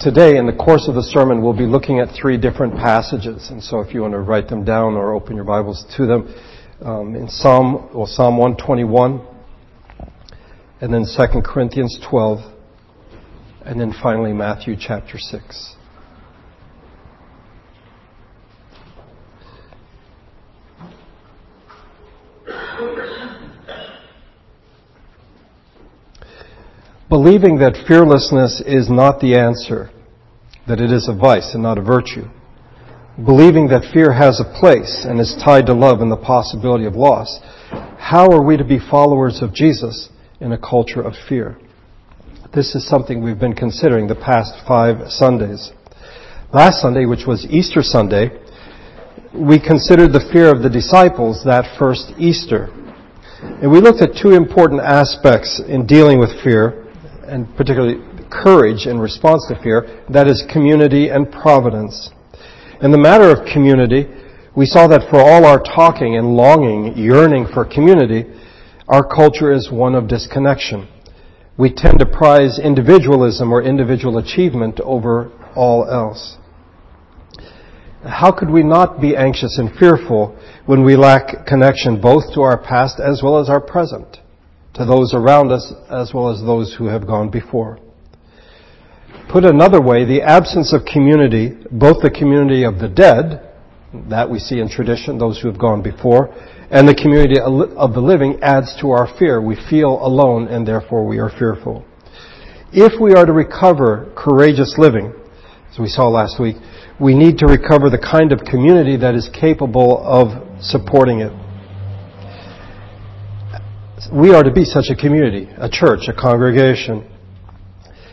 today, in the course of the sermon, we'll be looking at three different passages. And so if you want to write them down or open your Bibles to them, um, in Psalm, well, Psalm 121, and then 2 Corinthians 12, and then finally Matthew chapter 6. Believing that fearlessness is not the answer, that it is a vice and not a virtue. Believing that fear has a place and is tied to love and the possibility of loss. How are we to be followers of Jesus in a culture of fear? This is something we've been considering the past five Sundays. Last Sunday, which was Easter Sunday, we considered the fear of the disciples that first Easter. And we looked at two important aspects in dealing with fear and particularly courage in response to fear, that is community and providence. In the matter of community, we saw that for all our talking and longing, yearning for community, our culture is one of disconnection. We tend to prize individualism or individual achievement over all else. How could we not be anxious and fearful when we lack connection both to our past as well as our present? To those around us as well as those who have gone before. Put another way, the absence of community, both the community of the dead, that we see in tradition, those who have gone before, and the community of the living adds to our fear. We feel alone and therefore we are fearful. If we are to recover courageous living, as we saw last week, we need to recover the kind of community that is capable of supporting it we are to be such a community, a church, a congregation.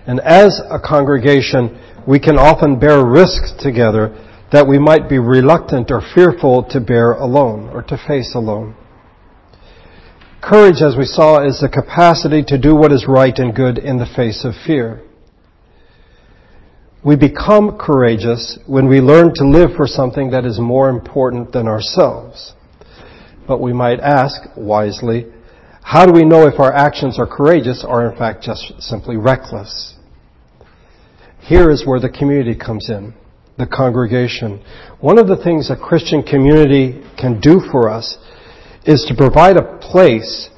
And as a congregation, we can often bear risks together that we might be reluctant or fearful to bear alone or to face alone. Courage, as we saw, is the capacity to do what is right and good in the face of fear. We become courageous when we learn to live for something that is more important than ourselves. But we might ask, wisely, how do we know if our actions are courageous or in fact just simply reckless? Here is where the community comes in, the congregation. One of the things a Christian community can do for us is to provide a place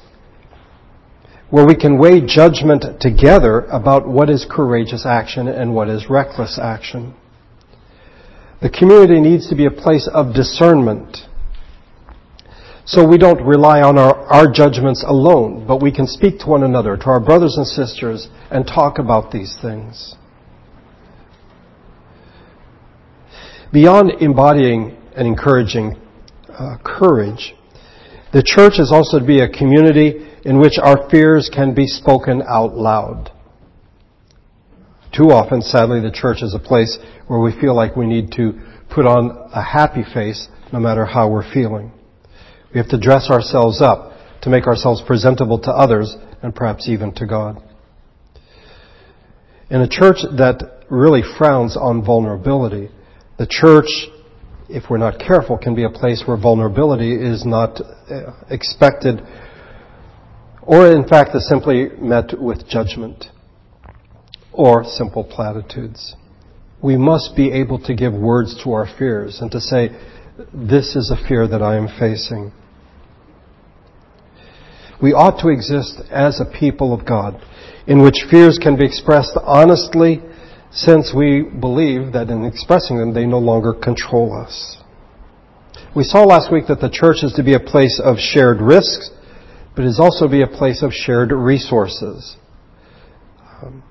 where we can weigh judgment together about what is courageous action and what is reckless action. The community needs to be a place of discernment so we don't rely on our, our judgments alone, but we can speak to one another, to our brothers and sisters, and talk about these things. Beyond embodying and encouraging uh, courage, the church is also to be a community in which our fears can be spoken out loud. Too often, sadly, the church is a place where we feel like we need to put on a happy face no matter how we're feeling. We have to dress ourselves up to make ourselves presentable to others and perhaps even to God. In a church that really frowns on vulnerability, the church, if we're not careful, can be a place where vulnerability is not uh, expected or in fact is simply met with judgment or simple platitudes. We must be able to give words to our fears and to say, this is a fear that I am facing. We ought to exist as a people of God in which fears can be expressed honestly since we believe that in expressing them they no longer control us. We saw last week that the church is to be a place of shared risks, but is also to be a place of shared resources. Um,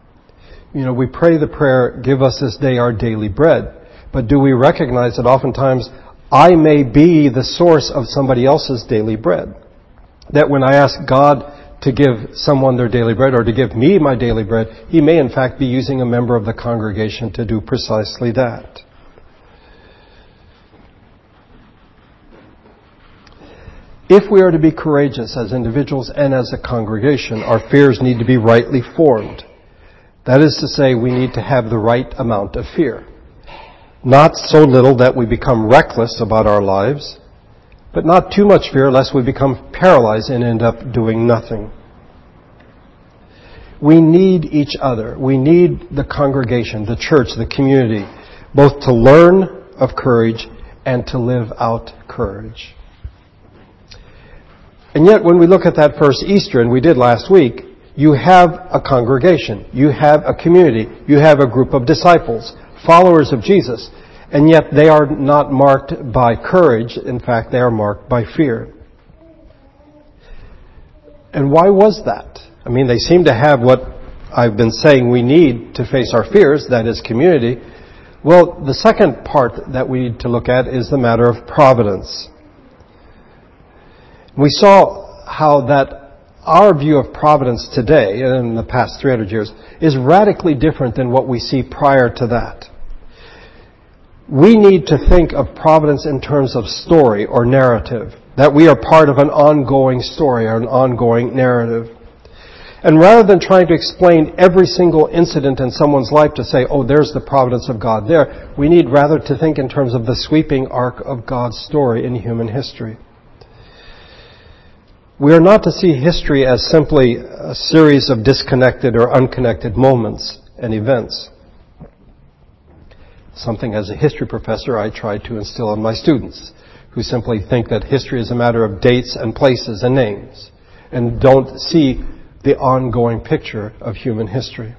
you know, we pray the prayer, give us this day our daily bread, but do we recognize that oftentimes I may be the source of somebody else's daily bread? that when I ask God to give someone their daily bread or to give me my daily bread, He may in fact be using a member of the congregation to do precisely that. If we are to be courageous as individuals and as a congregation, our fears need to be rightly formed. That is to say, we need to have the right amount of fear. Not so little that we become reckless about our lives, but not too much fear lest we become paralyzed and end up doing nothing. We need each other. We need the congregation, the church, the community, both to learn of courage and to live out courage. And yet, when we look at that first Easter, and we did last week, you have a congregation, you have a community, you have a group of disciples, followers of Jesus, and yet they are not marked by courage. In fact, they are marked by fear. And why was that? I mean, they seem to have what I've been saying we need to face our fears, that is community. Well, the second part that we need to look at is the matter of providence. We saw how that our view of providence today, in the past 300 years, is radically different than what we see prior to that. We need to think of providence in terms of story or narrative, that we are part of an ongoing story or an ongoing narrative. And rather than trying to explain every single incident in someone's life to say, oh, there's the providence of God there, we need rather to think in terms of the sweeping arc of God's story in human history. We are not to see history as simply a series of disconnected or unconnected moments and events. Something as a history professor I try to instill in my students who simply think that history is a matter of dates and places and names and don't see the ongoing picture of human history.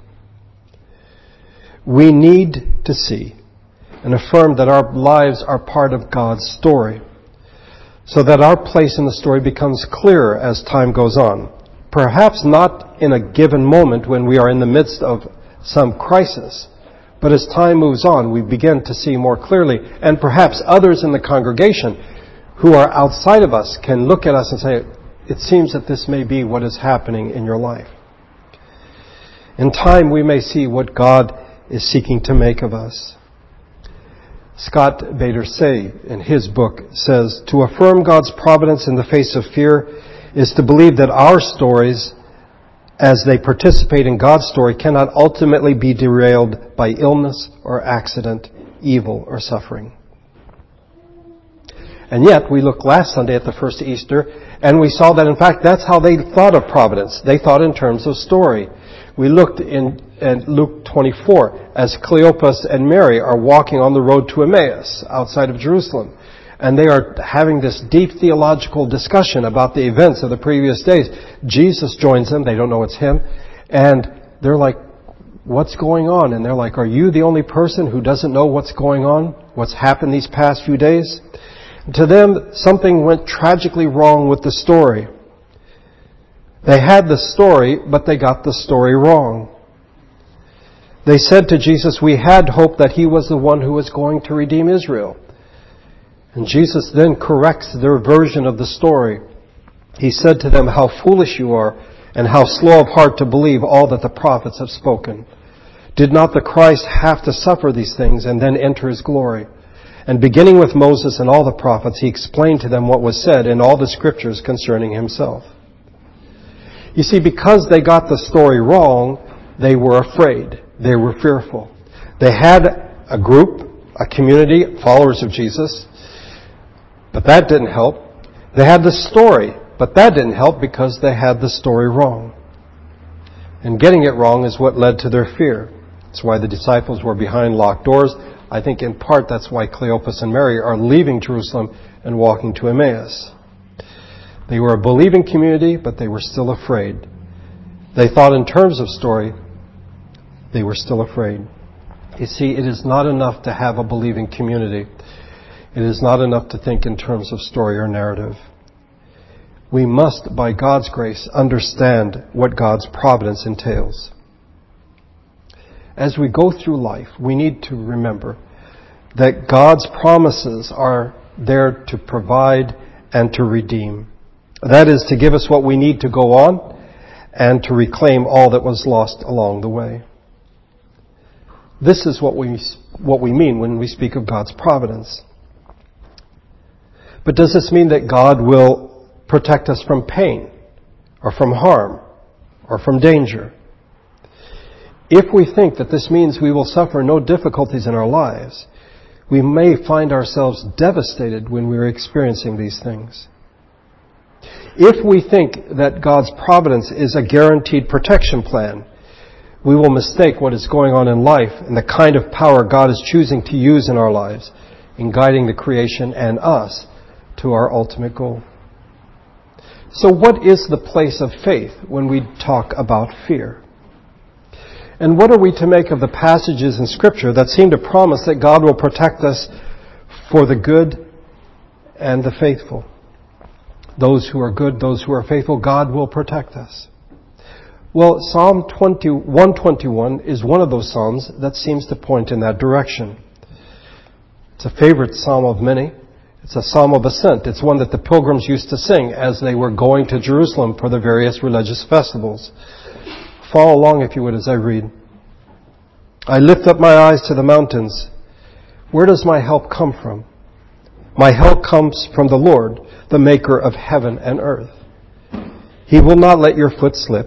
We need to see and affirm that our lives are part of God's story so that our place in the story becomes clearer as time goes on. Perhaps not in a given moment when we are in the midst of some crisis, but as time moves on, we begin to see more clearly, and perhaps others in the congregation who are outside of us can look at us and say, it seems that this may be what is happening in your life. In time, we may see what God is seeking to make of us. Scott Bader-Saye, in his book, says, To affirm God's providence in the face of fear is to believe that our stories, as they participate in God's story, cannot ultimately be derailed by illness or accident, evil or suffering. And yet, we looked last Sunday at the first Easter, and we saw that in fact that's how they thought of providence. They thought in terms of story. We looked in, in Luke 24 as Cleopas and Mary are walking on the road to Emmaus outside of Jerusalem. And they are having this deep theological discussion about the events of the previous days. Jesus joins them. They don't know it's him. And they're like, what's going on? And they're like, are you the only person who doesn't know what's going on? What's happened these past few days? To them, something went tragically wrong with the story. They had the story, but they got the story wrong. They said to Jesus, We had hoped that he was the one who was going to redeem Israel. And Jesus then corrects their version of the story. He said to them, How foolish you are, and how slow of heart to believe all that the prophets have spoken. Did not the Christ have to suffer these things and then enter his glory? And beginning with Moses and all the prophets, he explained to them what was said in all the scriptures concerning himself. You see, because they got the story wrong, they were afraid. They were fearful. They had a group, a community, followers of Jesus, but that didn't help. They had the story, but that didn't help because they had the story wrong. And getting it wrong is what led to their fear. That's why the disciples were behind locked doors. I think in part that's why Cleopas and Mary are leaving Jerusalem and walking to Emmaus. They were a believing community, but they were still afraid. They thought in terms of story, they were still afraid. You see, it is not enough to have a believing community. It is not enough to think in terms of story or narrative. We must, by God's grace, understand what God's providence entails. As we go through life, we need to remember that God's promises are there to provide and to redeem. That is to give us what we need to go on and to reclaim all that was lost along the way. This is what we, what we mean when we speak of God's providence. But does this mean that God will protect us from pain or from harm or from danger? If we think that this means we will suffer no difficulties in our lives, we may find ourselves devastated when we're experiencing these things. If we think that God's providence is a guaranteed protection plan, we will mistake what is going on in life and the kind of power God is choosing to use in our lives in guiding the creation and us to our ultimate goal. So what is the place of faith when we talk about fear? And what are we to make of the passages in Scripture that seem to promise that God will protect us for the good and the faithful? Those who are good, those who are faithful, God will protect us. Well, Psalm 20, 121 is one of those Psalms that seems to point in that direction. It's a favorite Psalm of many. It's a Psalm of ascent. It's one that the pilgrims used to sing as they were going to Jerusalem for the various religious festivals. Follow along, if you would, as I read. I lift up my eyes to the mountains. Where does my help come from? My help comes from the Lord, the maker of heaven and earth. He will not let your foot slip.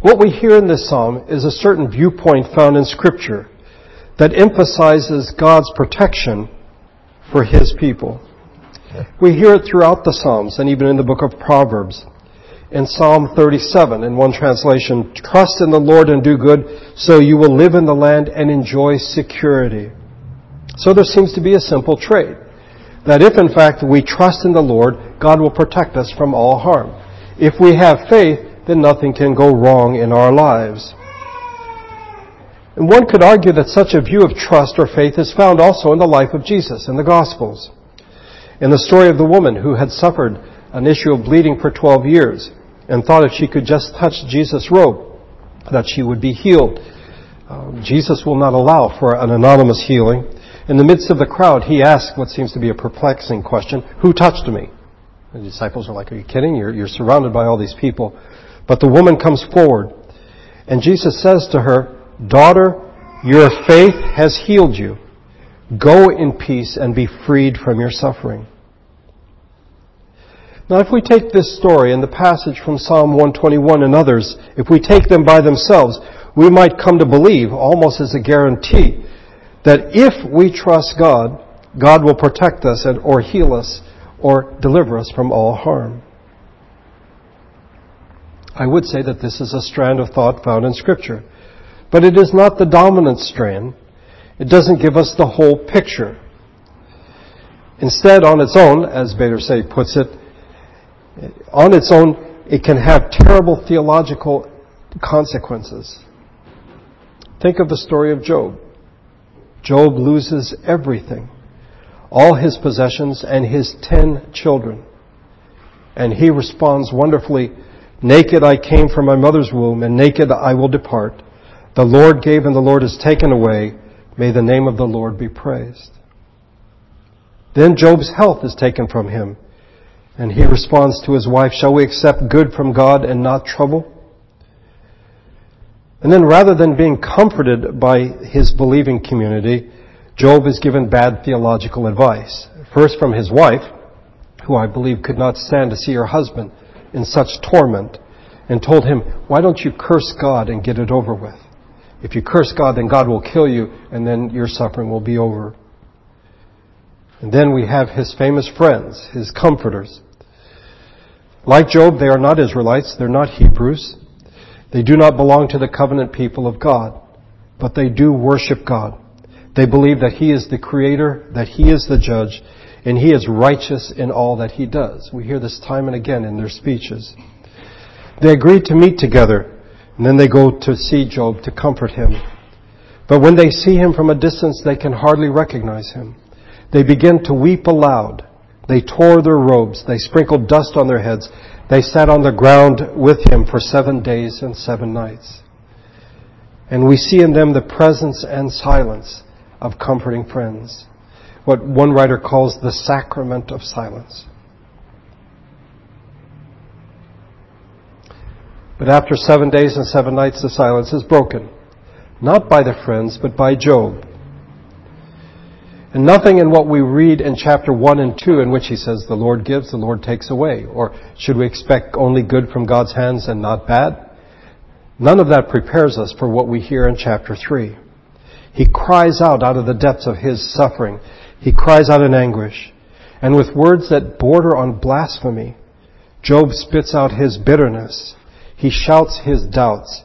What we hear in this psalm is a certain viewpoint found in Scripture that emphasizes God's protection for His people. We hear it throughout the Psalms and even in the book of Proverbs in Psalm 37, in one translation, trust in the Lord and do good, so you will live in the land and enjoy security. So there seems to be a simple trait. That if in fact we trust in the Lord, God will protect us from all harm. If we have faith, then nothing can go wrong in our lives. And one could argue that such a view of trust or faith is found also in the life of Jesus in the Gospels. In the story of the woman who had suffered an issue of bleeding for 12 years and thought if she could just touch Jesus' robe, that she would be healed. Uh, Jesus will not allow for an anonymous healing. In the midst of the crowd, he asks what seems to be a perplexing question, who touched me? The disciples are like, are you kidding? You're, you're surrounded by all these people. But the woman comes forward, and Jesus says to her, Daughter, your faith has healed you. Go in peace and be freed from your suffering. Now, if we take this story and the passage from Psalm 121 and others, if we take them by themselves, we might come to believe, almost as a guarantee, that if we trust God, God will protect us and, or heal us or deliver us from all harm. I would say that this is a strand of thought found in Scripture. But it is not the dominant strand. It doesn't give us the whole picture. Instead, on its own, as Bader-Saye puts it, on its own, it can have terrible theological consequences. Think of the story of Job. Job loses everything, all his possessions and his ten children. And he responds wonderfully, Naked I came from my mother's womb, and naked I will depart. The Lord gave and the Lord has taken away. May the name of the Lord be praised. Then Job's health is taken from him. And he responds to his wife, Shall we accept good from God and not trouble? And then rather than being comforted by his believing community, Job is given bad theological advice. First from his wife, who I believe could not stand to see her husband in such torment, and told him, Why don't you curse God and get it over with? If you curse God, then God will kill you, and then your suffering will be over. And then we have his famous friends, his comforters, like Job, they are not Israelites, they're not Hebrews. They do not belong to the covenant people of God, but they do worship God. They believe that He is the Creator, that He is the Judge, and He is righteous in all that He does. We hear this time and again in their speeches. They agree to meet together, and then they go to see Job to comfort him. But when they see him from a distance, they can hardly recognize him. They begin to weep aloud they tore their robes. They sprinkled dust on their heads. They sat on the ground with him for seven days and seven nights. And we see in them the presence and silence of comforting friends. What one writer calls the sacrament of silence. But after seven days and seven nights, the silence is broken. not by the friends, but by Job. And nothing in what we read in chapter 1 and 2 in which he says, the Lord gives, the Lord takes away. Or should we expect only good from God's hands and not bad? None of that prepares us for what we hear in chapter 3. He cries out out of the depths of his suffering. He cries out in anguish. And with words that border on blasphemy, Job spits out his bitterness. He shouts his doubts.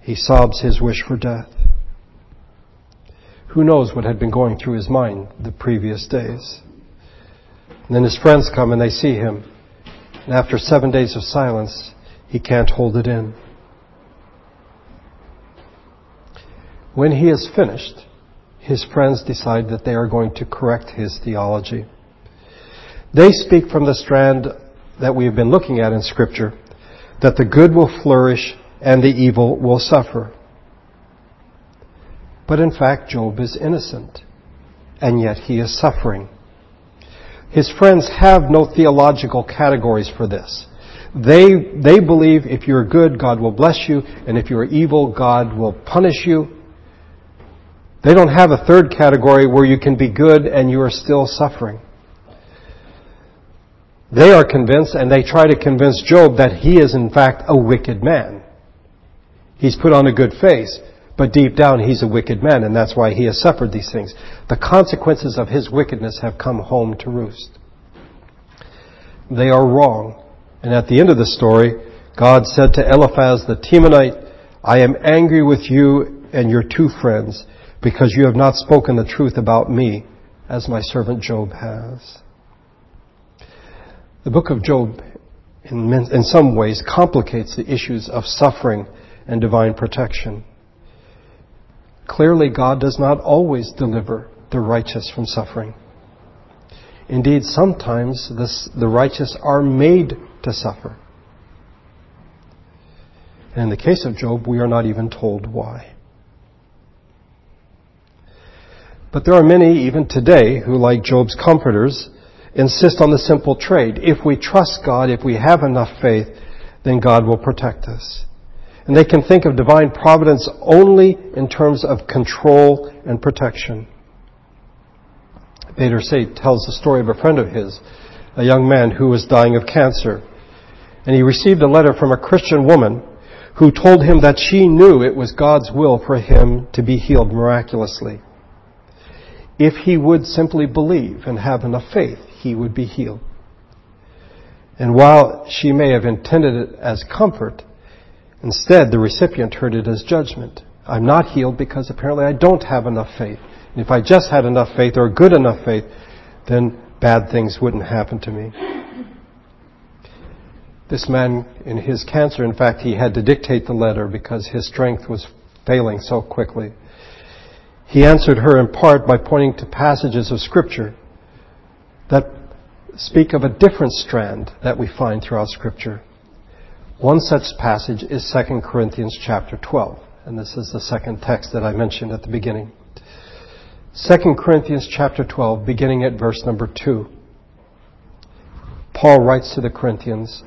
He sobs his wish for death. Who knows what had been going through his mind the previous days? And then his friends come and they see him. And after seven days of silence, he can't hold it in. When he is finished, his friends decide that they are going to correct his theology. They speak from the strand that we have been looking at in Scripture, that the good will flourish and the evil will suffer. But in fact, Job is innocent, and yet he is suffering. His friends have no theological categories for this. They, they believe if you're good, God will bless you, and if you're evil, God will punish you. They don't have a third category where you can be good and you are still suffering. They are convinced, and they try to convince Job that he is in fact a wicked man. He's put on a good face, but deep down he's a wicked man, and that's why he has suffered these things. The consequences of his wickedness have come home to roost. They are wrong. And at the end of the story, God said to Eliphaz the Temanite, I am angry with you and your two friends because you have not spoken the truth about me as my servant Job has. The book of Job, in, some ways, complicates the issues of suffering and divine protection. Clearly, God does not always deliver the righteous from suffering. Indeed, sometimes this, the righteous are made to suffer. And in the case of Job, we are not even told why. But there are many, even today, who, like Job's comforters, insist on the simple trade. If we trust God, if we have enough faith, then God will protect us. And they can think of divine providence only in terms of control and protection. Bader-Saye tells the story of a friend of his, a young man who was dying of cancer. And he received a letter from a Christian woman who told him that she knew it was God's will for him to be healed miraculously. If he would simply believe and have enough faith, he would be healed. And while she may have intended it as comfort, instead the recipient heard it as judgment. I'm not healed because apparently I don't have enough faith. And if I just had enough faith or good enough faith, then bad things wouldn't happen to me. This man, in his cancer, in fact, he had to dictate the letter because his strength was failing so quickly. He answered her in part by pointing to passages of Scripture that speak of a different strand that we find throughout Scripture. One such passage is 2 Corinthians chapter 12, and this is the second text that I mentioned at the beginning. 2 Corinthians chapter 12, beginning at verse number 2. Paul writes to the Corinthians,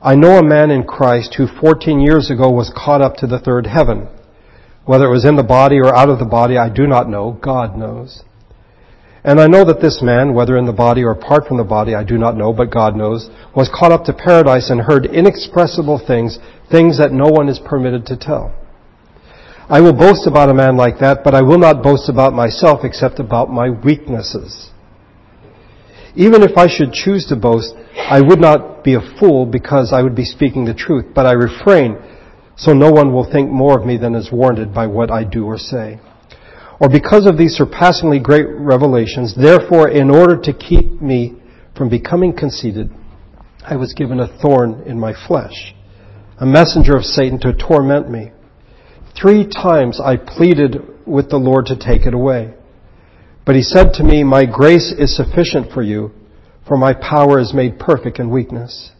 I know a man in Christ who 14 years ago was caught up to the third heaven. Whether it was in the body or out of the body, I do not know. God knows. And I know that this man, whether in the body or apart from the body, I do not know, but God knows, was caught up to paradise and heard inexpressible things, things that no one is permitted to tell. I will boast about a man like that, but I will not boast about myself except about my weaknesses. Even if I should choose to boast, I would not be a fool because I would be speaking the truth, but I refrain so no one will think more of me than is warranted by what I do or say. Or because of these surpassingly great revelations, therefore, in order to keep me from becoming conceited, I was given a thorn in my flesh, a messenger of Satan to torment me. Three times I pleaded with the Lord to take it away. But he said to me, My grace is sufficient for you, for my power is made perfect in weakness.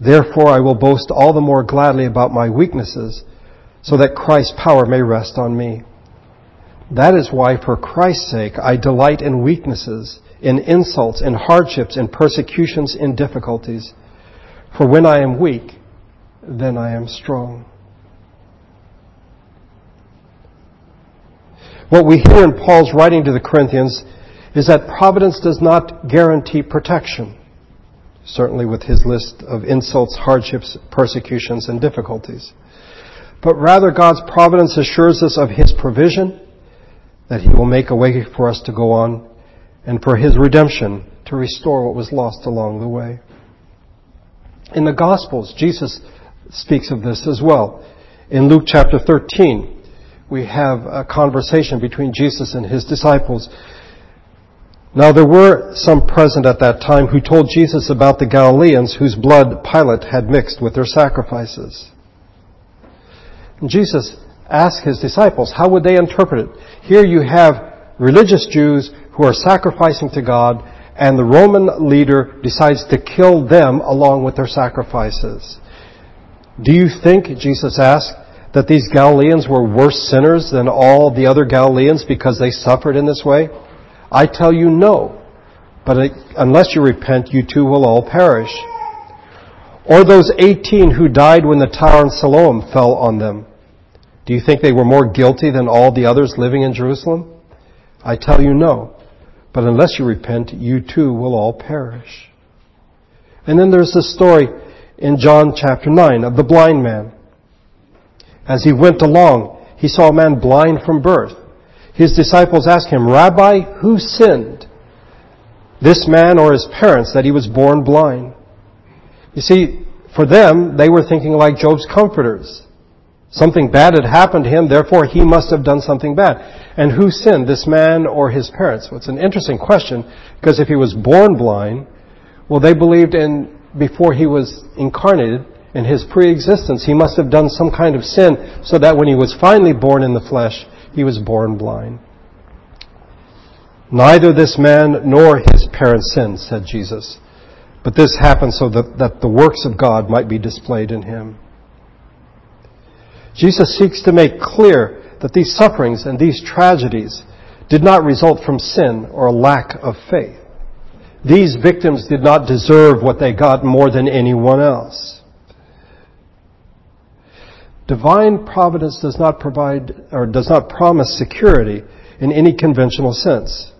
Therefore I will boast all the more gladly about my weaknesses, so that Christ's power may rest on me. That is why, for Christ's sake, I delight in weaknesses, in insults, in hardships, in persecutions, in difficulties. For when I am weak, then I am strong. What we hear in Paul's writing to the Corinthians is that providence does not guarantee protection, certainly with his list of insults, hardships, persecutions, and difficulties. But rather, God's providence assures us of his provision, that he will make a way for us to go on, and for his redemption to restore what was lost along the way. In the Gospels, Jesus speaks of this as well. In Luke chapter 13, we have a conversation between Jesus and his disciples. Now there were some present at that time who told Jesus about the Galileans whose blood Pilate had mixed with their sacrifices. And Jesus asked his disciples, how would they interpret it? Here you have religious Jews who are sacrificing to God, and the Roman leader decides to kill them along with their sacrifices. Do you think, Jesus asked, that these Galileans were worse sinners than all the other Galileans because they suffered in this way? I tell you no. But unless you repent, you too will all perish. Or those 18 who died when the tower in Siloam fell on them. Do you think they were more guilty than all the others living in Jerusalem? I tell you no. But unless you repent, you too will all perish. And then there's the story in John chapter 9 of the blind man. As he went along, he saw a man blind from birth. His disciples asked him, Rabbi, who sinned? This man or his parents that he was born blind? You see, for them, they were thinking like Job's comforters. Something bad had happened to him, therefore he must have done something bad. And who sinned, this man or his parents? Well, it's an interesting question, because if he was born blind, well, they believed in, before he was incarnated, in his pre-existence, he must have done some kind of sin so that when he was finally born in the flesh, he was born blind. Neither this man nor his parents sinned, said Jesus. But this happened so that, that the works of God might be displayed in him. Jesus seeks to make clear that these sufferings and these tragedies did not result from sin or lack of faith. These victims did not deserve what they got more than anyone else. Divine providence does not provide or does not promise security in any conventional sense,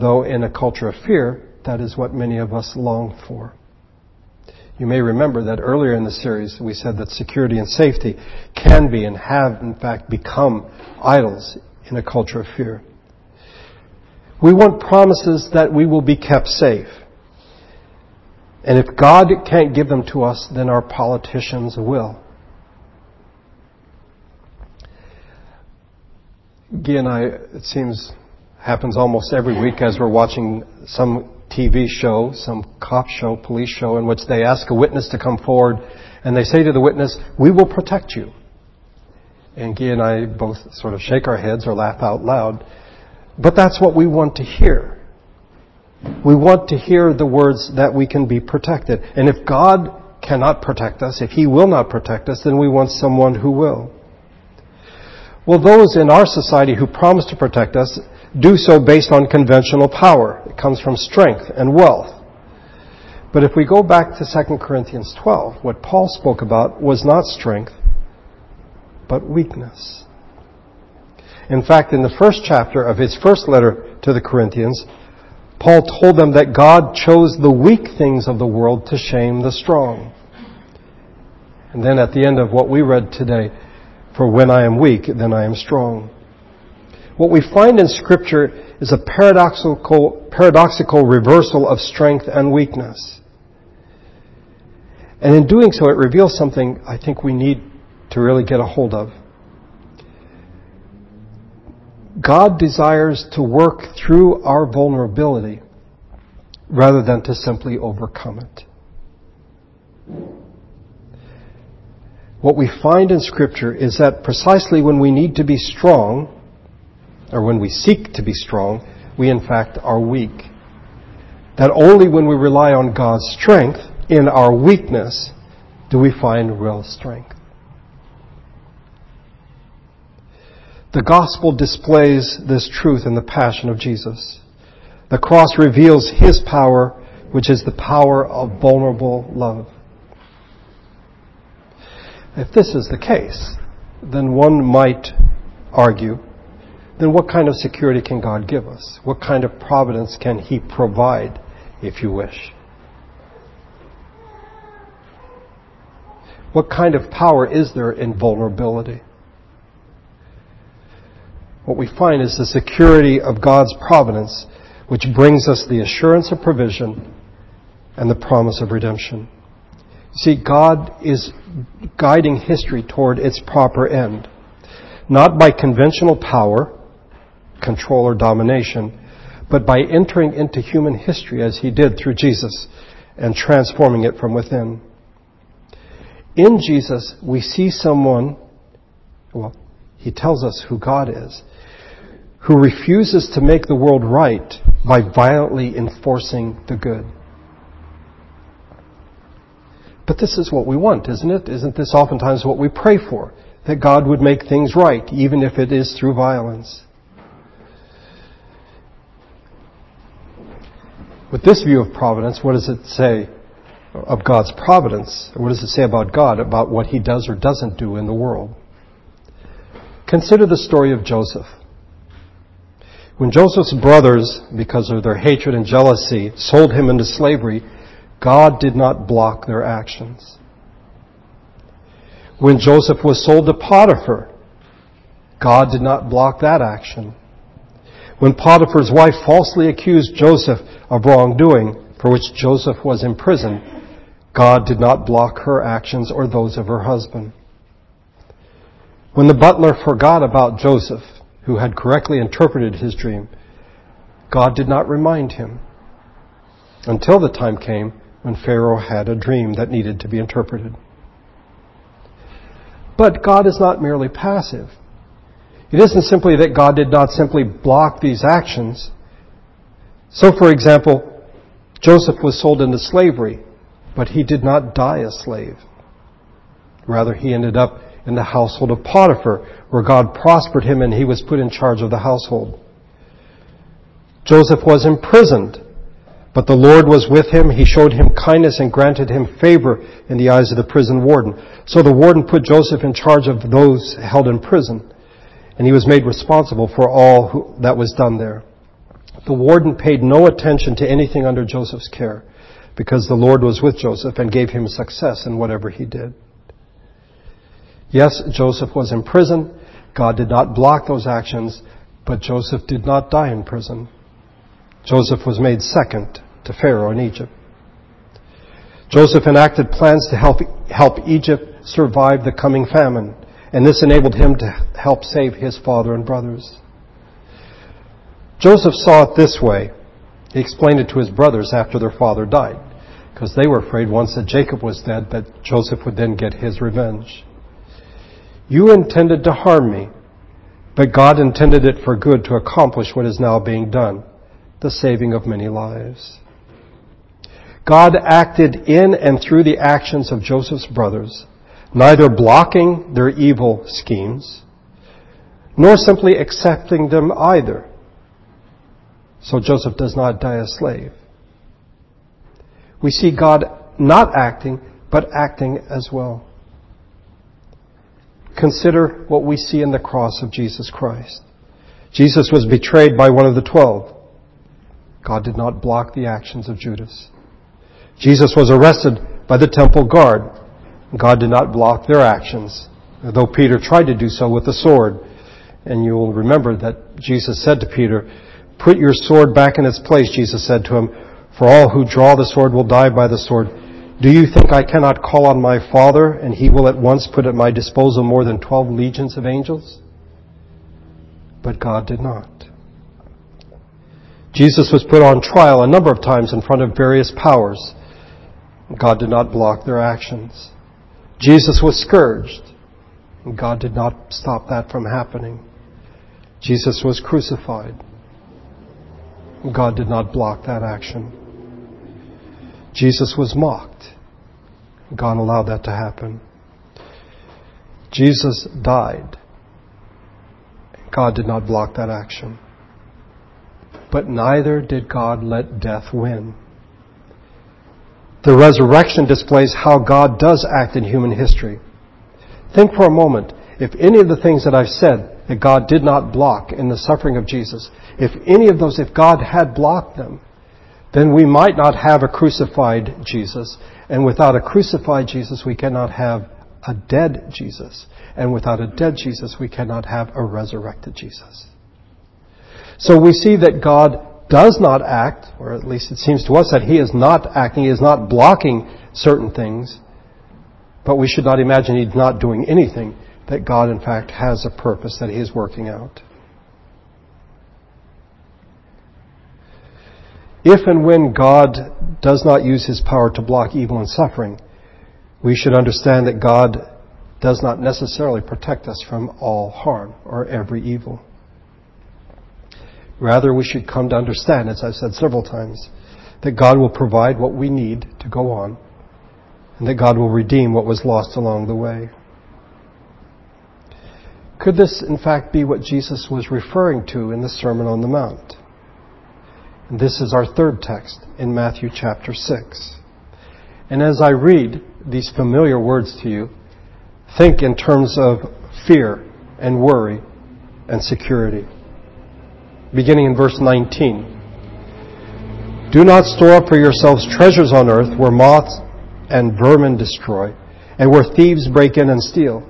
though in a culture of fear, that is what many of us long for. You may remember that earlier in the series we said that security and safety can be and have in fact become idols in a culture of fear. We want promises that we will be kept safe. And if God can't give them to us, then our politicians will. Guy and I, it seems, happens almost every week as we're watching some TV show, some cop show, police show, in which they ask a witness to come forward and they say to the witness, we will protect you. And Guy and I both sort of shake our heads or laugh out loud. But that's what we want to hear. We want to hear the words that we can be protected. And if God cannot protect us, if He will not protect us, then we want someone who will. Well, those in our society who promise to protect us do so based on conventional power. It comes from strength and wealth. But if we go back to 2 Corinthians 12, what Paul spoke about was not strength, but weakness. In fact, in the first chapter of his first letter to the Corinthians, Paul told them that God chose the weak things of the world to shame the strong. And then at the end of what we read today, for when I am weak, then I am strong. What we find in Scripture is a paradoxical, paradoxical reversal of strength and weakness. And in doing so, it reveals something I think we need to really get a hold of. God desires to work through our vulnerability rather than to simply overcome it. What we find in Scripture is that precisely when we need to be strong, or when we seek to be strong, we in fact are weak. That only when we rely on God's strength in our weakness do we find real strength. The gospel displays this truth in the passion of Jesus. The cross reveals his power, which is the power of vulnerable love. If this is the case, then one might argue then what kind of security can God give us? What kind of providence can He provide, if you wish? What kind of power is there in vulnerability? What we find is the security of God's providence, which brings us the assurance of provision and the promise of redemption. See, God is guiding history toward its proper end, not by conventional power, control, or domination, but by entering into human history as He did through Jesus and transforming it from within. In Jesus, we see someone, well, He tells us who God is, who refuses to make the world right by violently enforcing the good. But this is what we want, isn't it? Isn't this oftentimes what we pray for? That God would make things right, even if it is through violence. With this view of providence, what does it say of God's providence? What does it say about God, about what He does or doesn't do in the world? Consider the story of Joseph. When Joseph's brothers, because of their hatred and jealousy, sold him into slavery, God did not block their actions. When Joseph was sold to Potiphar, God did not block that action. When Potiphar's wife falsely accused Joseph of wrongdoing, for which Joseph was imprisoned, God did not block her actions or those of her husband. When the butler forgot about Joseph, who had correctly interpreted his dream, God did not remind him until the time came when Pharaoh had a dream that needed to be interpreted. But God is not merely passive. It isn't simply that God did not simply block these actions. So, for example, Joseph was sold into slavery, but he did not die a slave. Rather, he ended up in the household of Potiphar, where God prospered him and he was put in charge of the household. Joseph was imprisoned, but the Lord was with him. He showed him kindness and granted him favor in the eyes of the prison warden. So the warden put Joseph in charge of those held in prison, and he was made responsible for all who, that was done there. The warden paid no attention to anything under Joseph's care because the Lord was with Joseph and gave him success in whatever he did. Yes, Joseph was in prison. God did not block those actions, but Joseph did not die in prison. Joseph was made second to Pharaoh in Egypt. Joseph enacted plans to help, help Egypt survive the coming famine, and this enabled him to help save his father and brothers. Joseph saw it this way. He explained it to his brothers after their father died, because they were afraid once that Jacob was dead that Joseph would then get his revenge. You intended to harm me, but God intended it for good to accomplish what is now being done, the saving of many lives. God acted in and through the actions of Joseph's brothers, neither blocking their evil schemes, nor simply accepting them either. So Joseph does not die a slave. We see God not acting, but acting as well. Consider what we see in the cross of Jesus Christ. Jesus was betrayed by one of the twelve. God did not block the actions of Judas. Jesus was arrested by the temple guard. God did not block their actions, though Peter tried to do so with the sword. And you'll remember that Jesus said to Peter, Put your sword back in its place, Jesus said to him, for all who draw the sword will die by the sword. Do you think I cannot call on my Father, and he will at once put at my disposal more than twelve legions of angels? But God did not. Jesus was put on trial a number of times in front of various powers. God did not block their actions. Jesus was scourged. And God did not stop that from happening. Jesus was crucified. God did not block that action. Jesus was mocked. God allowed that to happen. Jesus died. God did not block that action. But neither did God let death win. The resurrection displays how God does act in human history. Think for a moment. if any of the things that I've said that God did not block in the suffering of Jesus, if any of those, if God had blocked them, then we might not have a crucified Jesus. And without a crucified Jesus, we cannot have a dead Jesus. And without a dead Jesus, we cannot have a resurrected Jesus. So we see that God does not act, or at least it seems to us that He is not acting, He is not blocking certain things, but we should not imagine He's not doing anything, that God in fact has a purpose that He is working out. If and when God does not use His power to block evil and suffering, we should understand that God does not necessarily protect us from all harm or every evil. Rather, we should come to understand, as I've said several times, that God will provide what we need to go on, and that God will redeem what was lost along the way. Could this, in fact, be what Jesus was referring to in the Sermon on the Mount? And this is our third text in Matthew chapter 6. And as I read these familiar words to you, think in terms of fear and worry and security. Beginning in verse 19. Do not store up for yourselves treasures on earth where moths and vermin destroy, and where thieves break in and steal.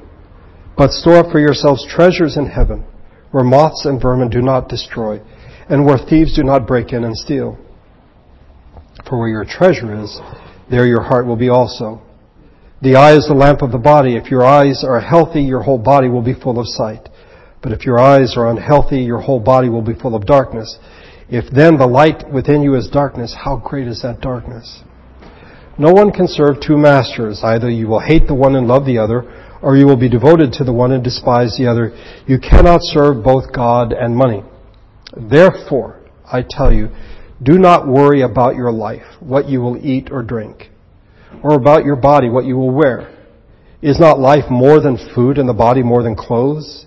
But store up for yourselves treasures in heaven, where moths and vermin do not destroy, and where thieves do not break in and steal. For where your treasure is, there your heart will be also. The eye is the lamp of the body. If your eyes are healthy, your whole body will be full of sight. But if your eyes are unhealthy, your whole body will be full of darkness. If then the light within you is darkness, how great is that darkness? No one can serve two masters. Either you will hate the one and love the other, or you will be devoted to the one and despise the other. You cannot serve both God and money. Therefore, I tell you, do not worry about your life, what you will eat or drink, or about your body, what you will wear. Is not life more than food and the body more than clothes?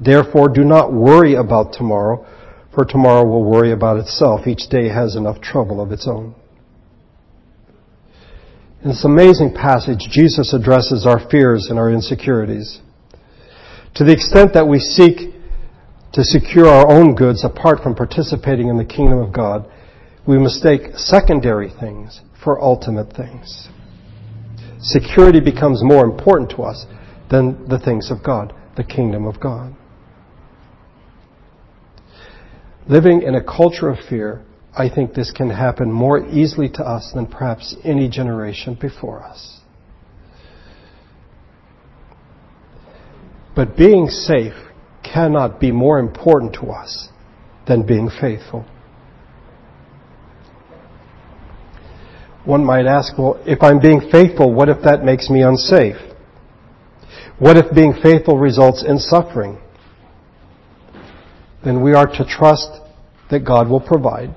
Therefore, do not worry about tomorrow, for tomorrow will worry about itself. Each day has enough trouble of its own. In this amazing passage, Jesus addresses our fears and our insecurities. To the extent that we seek to secure our own goods apart from participating in the kingdom of God, we mistake secondary things for ultimate things security becomes more important to us than the things of God, the kingdom of God. Living in a culture of fear, I think this can happen more easily to us than perhaps any generation before us. But being safe cannot be more important to us than being faithful. One might ask, well, if I'm being faithful, what if that makes me unsafe? What if being faithful results in suffering? Then we are to trust that God will provide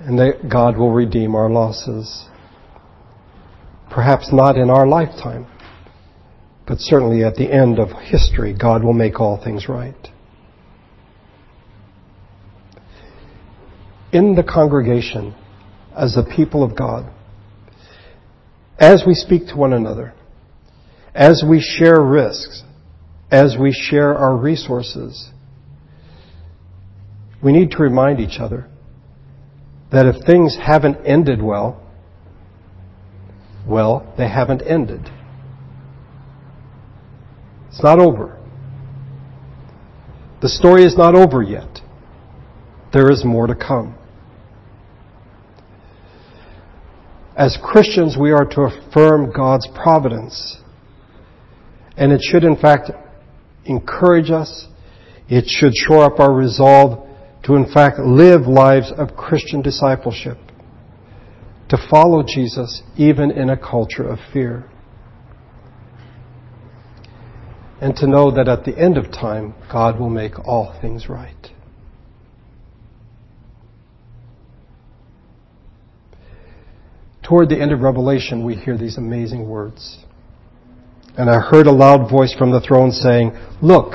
and that God will redeem our losses. Perhaps not in our lifetime, but certainly at the end of history, God will make all things right. In the congregation, as the people of God, as we speak to one another, as we share risks, as we share our resources, we need to remind each other that if things haven't ended well, well, they haven't ended. It's not over. The story is not over yet. There is more to come. As Christians, we are to affirm God's providence. And it should, in fact, encourage us. It should shore up our resolve to, in fact, live lives of Christian discipleship. To follow Jesus even in a culture of fear. And to know that at the end of time, God will make all things right. Toward the end of Revelation, we hear these amazing words. And I heard a loud voice from the throne saying, Look,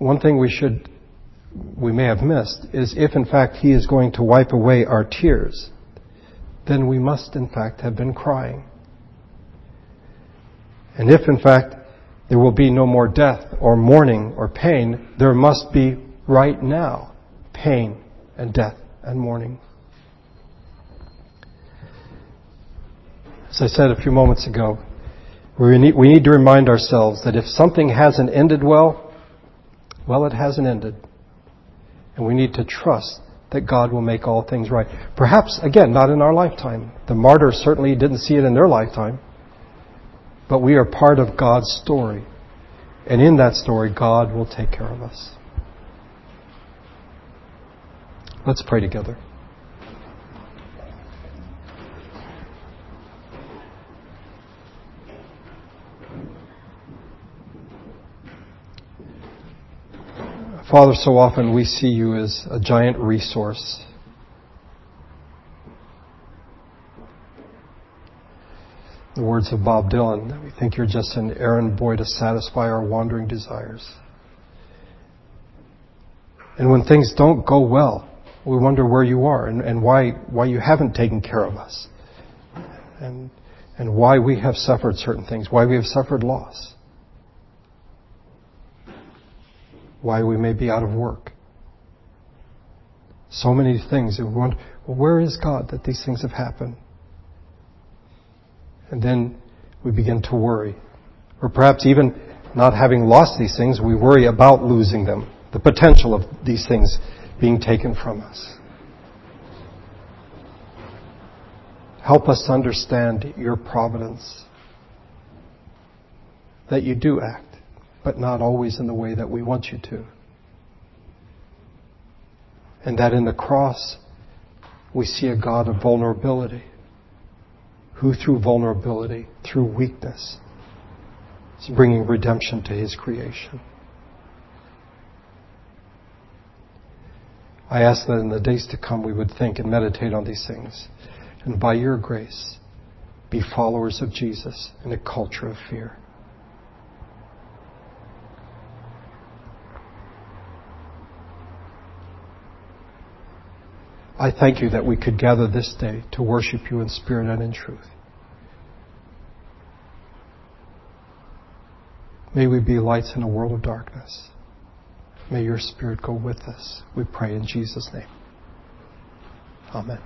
One thing we should, we may have missed is if in fact he is going to wipe away our tears, then we must in fact have been crying. And if in fact there will be no more death or mourning or pain, there must be right now pain and death and mourning. As I said a few moments ago, we need, we need to remind ourselves that if something hasn't ended well, well, it hasn't ended. And we need to trust that God will make all things right. Perhaps, again, not in our lifetime. The martyrs certainly didn't see it in their lifetime. But we are part of God's story. And in that story, God will take care of us. Let's pray together. Father, so often we see you as a giant resource. The words of Bob Dylan, we think you're just an errand boy to satisfy our wandering desires. And when things don't go well, we wonder where you are and, and why, why you haven't taken care of us. And, and why we have suffered certain things, why we have suffered loss. Why we may be out of work. So many things. We wonder, well, where is God that these things have happened? And then we begin to worry. Or perhaps even not having lost these things, we worry about losing them. The potential of these things being taken from us. Help us understand your providence. That you do act, but not always in the way that we want you to. And that in the cross, we see a God of vulnerability, who through vulnerability, through weakness, is bringing redemption to his creation. I ask that in the days to come we would think and meditate on these things. And by your grace, be followers of Jesus in a culture of fear. I thank you that we could gather this day to worship you in spirit and in truth. May we be lights in a world of darkness. May your Spirit go with us. We pray in Jesus' name. Amen.